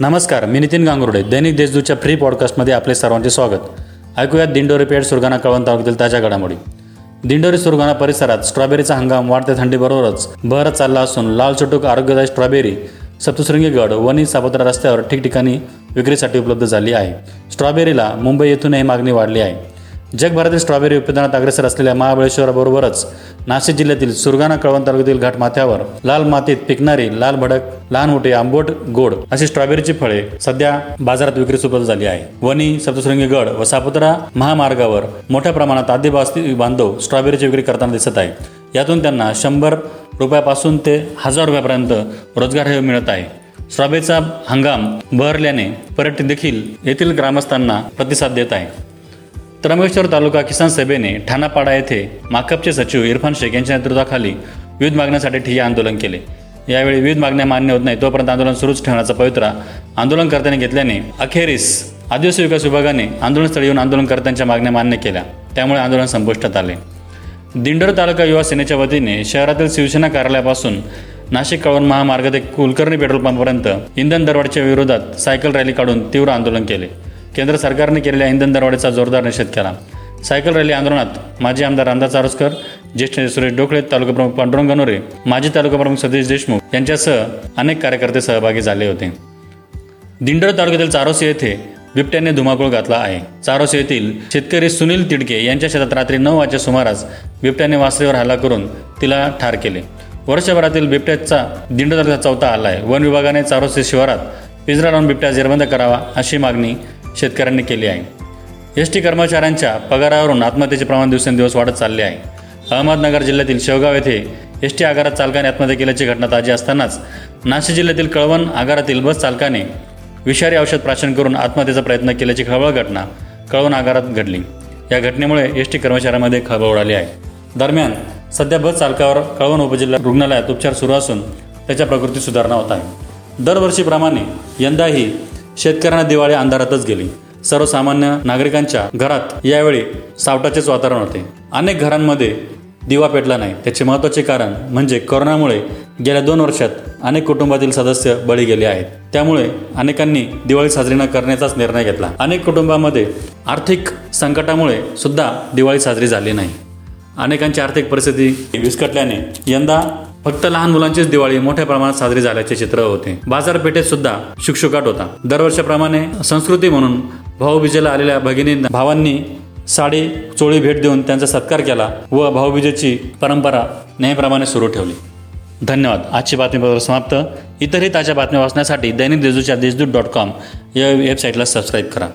नमस्कार मी नितीन गांगुर्डे. दैनिक देशदूतच्या फ्री पॉडकास्टमध्ये आपले सर्वांचे स्वागत. ऐकूयात दिंडोरी पेठ सुरगाणा कळवण तालुक्यातील ताज्या घडामोडी. दिंडोरी सुरगाणा परिसरात स्ट्रॉबेरीचा हंगाम वाढत्या थंडीबरोबरच बहरत चालला असून लाल चटूक आरोग्यदायी स्ट्रॉबेरी सप्तशृंगीगड वणी सापत्रा रस्त्यावर ठिकठिकाणी विक्रीसाठी उपलब्ध झाली आहे. स्ट्रॉबेरीला मुंबई येथूनही मागणी वाढली आहे. जगभरातील स्ट्रॉबेरी उत्पादनात अग्रेसर असलेल्या महाबळेश्वराबरोबरच नाशिक जिल्ह्यातील सुरगाणा कळवण तालुक्यातील घाटमाथ्यावर लाल मातीत पिकणारी लाल भडक लहान मोठे आंबोट गोड अशी स्ट्रॉबेरीची फळे सध्या बाजारात विक्रीस उपलब्ध झाली आहे. वणी सप्तशृंगी गड व सापुत्रा महामार्गावर मोठ्या प्रमाणात आदिवासी बांधव स्ट्रॉबेरीची विक्री करताना दिसत आहे यातून त्यांना शंभर रुपयापासून ते हजार रुपयापर्यंत रोजगार हे मिळत आहे. स्ट्रॉबेरीचा हंगाम बहरल्याने पर्यटक देखील येथील ग्रामस्थांना प्रतिसाद देत आहे. त्र्यंबकेश्वर तालुका किसान सभेने ठाणापाडा येथे माकपचे सचिव इरफान शेख यांच्या नेतृत्वाखाली विविध मागण्यासाठी ठिय्या आंदोलन केले. यावेळी विविध मागण्या मान्य होत नाही तोपर्यंत आंदोलन सुरूच ठेवण्याचा पवित्रा आंदोलनकर्त्यांनी घेतल्याने अखेरीस आदिवासी विकास विभागाने आंदोलनस्थळी येऊन आंदोलनकर्त्यांच्या मागण्या मान्य केल्या. त्यामुळे आंदोलन संपुष्टात आले. दिंडोर तालुका युवा सेनेच्या वतीने शहरातील शिवसेना कार्यालयापासून नाशिक कळवण महामार्ग ते कुलकर्णी पेट्रोल पंपपर्यंत इंधन दरवाढीच्या विरोधात सायकल रॅली काढून तीव्र आंदोलन केले. केंद्र सरकारने केलेल्या इंधन दरवाढीचा जोरदार निषेध केला. सायकल रॅली आंदोलनात माजी आमदार रामदास चारोस्कर ज्येष्ठ सुरेश डोकळे तालुका प्रमुख पांडुरंग गणोरे माजी तालुका प्रमुख सतीश देशमुख यांच्यासह अनेक कार्यकर्ते सहभागी झाले होते. दिंडोर तालुक्यातील चारोसी येथे बिबट्याने धुमाकूळ घातला आहे. चारोस येथील शेतकरी सुनील तिडके यांच्या शेतात रात्री नऊ वाजच्या सुमारास बिबट्याने वासरीवर हल्ला करून तिला ठार केले. वर्षभरातील बिबट्याचा दिंडोर तालुक्यात चौथा हल्ला आहे. वन विभागाने चारोसे शिवारात पिंजरा लावून बिबट्या जेरबंद करावा अशी मागणी शेतकऱ्यांनी केली आहे. एस टी कर्मचाऱ्यांच्या पगारावरून आत्महत्येचे प्रमाण दिवसेंदिवस वाढत चालले आहे. अहमदनगर जिल्ह्यातील शेवगाव येथे एस टी आगारात चालकाने आत्महत्या केल्याची घटना ताजी असतानाच नाशिक जिल्ह्यातील कळवण आगारातील बस चालकाने विषारी औषध प्राशन करून आत्महत्येचा प्रयत्न केल्याची खळबळ घटना कळवण आगारात घडली. या घटनेमुळे एस टी कर्मचाऱ्यांमध्ये खळबळ उडाली आहे. दरम्यान सध्या बस चालकावर कळवण उपजिल्हा रुग्णालयात उपचार सुरू असून त्याच्या प्रकृतीत सुधारणा होत आहे. दरवर्षीप्रमाणे यंदाही शेतकऱ्यांना दिवाळी अंधारातच गेली. सर्वसामान्य नागरिकांच्या घरात यावेळी सावटाचेच वातावरण होते. अनेक घरांमध्ये दिवा पेटला नाही. त्याचे महत्त्वाचे कारण म्हणजे कोरोनामुळे गेल्या दोन वर्षात अनेक कुटुंबातील सदस्य बळी गेले आहेत. त्यामुळे अनेकांनी दिवाळी साजरी न करण्याचाच निर्णय घेतला. अनेक कुटुंबामध्ये आर्थिक संकटामुळे सुद्धा दिवाळी साजरी झाली नाही. अनेकांची आर्थिक परिस्थिती विस्कटल्याने यंदा फक्त लहान मुलांचीच दिवाळी मोठ्या प्रमाणात साजरी झाल्याचे चित्र होते. बाजारपेठेत सुद्धा शुकशुकाट होता. दरवर्षाप्रमाणे संस्कृती म्हणून भाऊबीजेला आलेल्या भगिनी भावांनी साडी चोळी भेट देऊन त्यांचा सत्कार केला व भाऊबीजेची परंपरा नेहमीप्रमाणे सुरू ठेवली. धन्यवाद. आजची बातमीपत्र समाप्त. इतरही ताज्या बातम्या वाचण्यासाठी दैनिक देजूच्या देशदूत डॉट कॉम या वेबसाईटला सबस्क्राईब करा.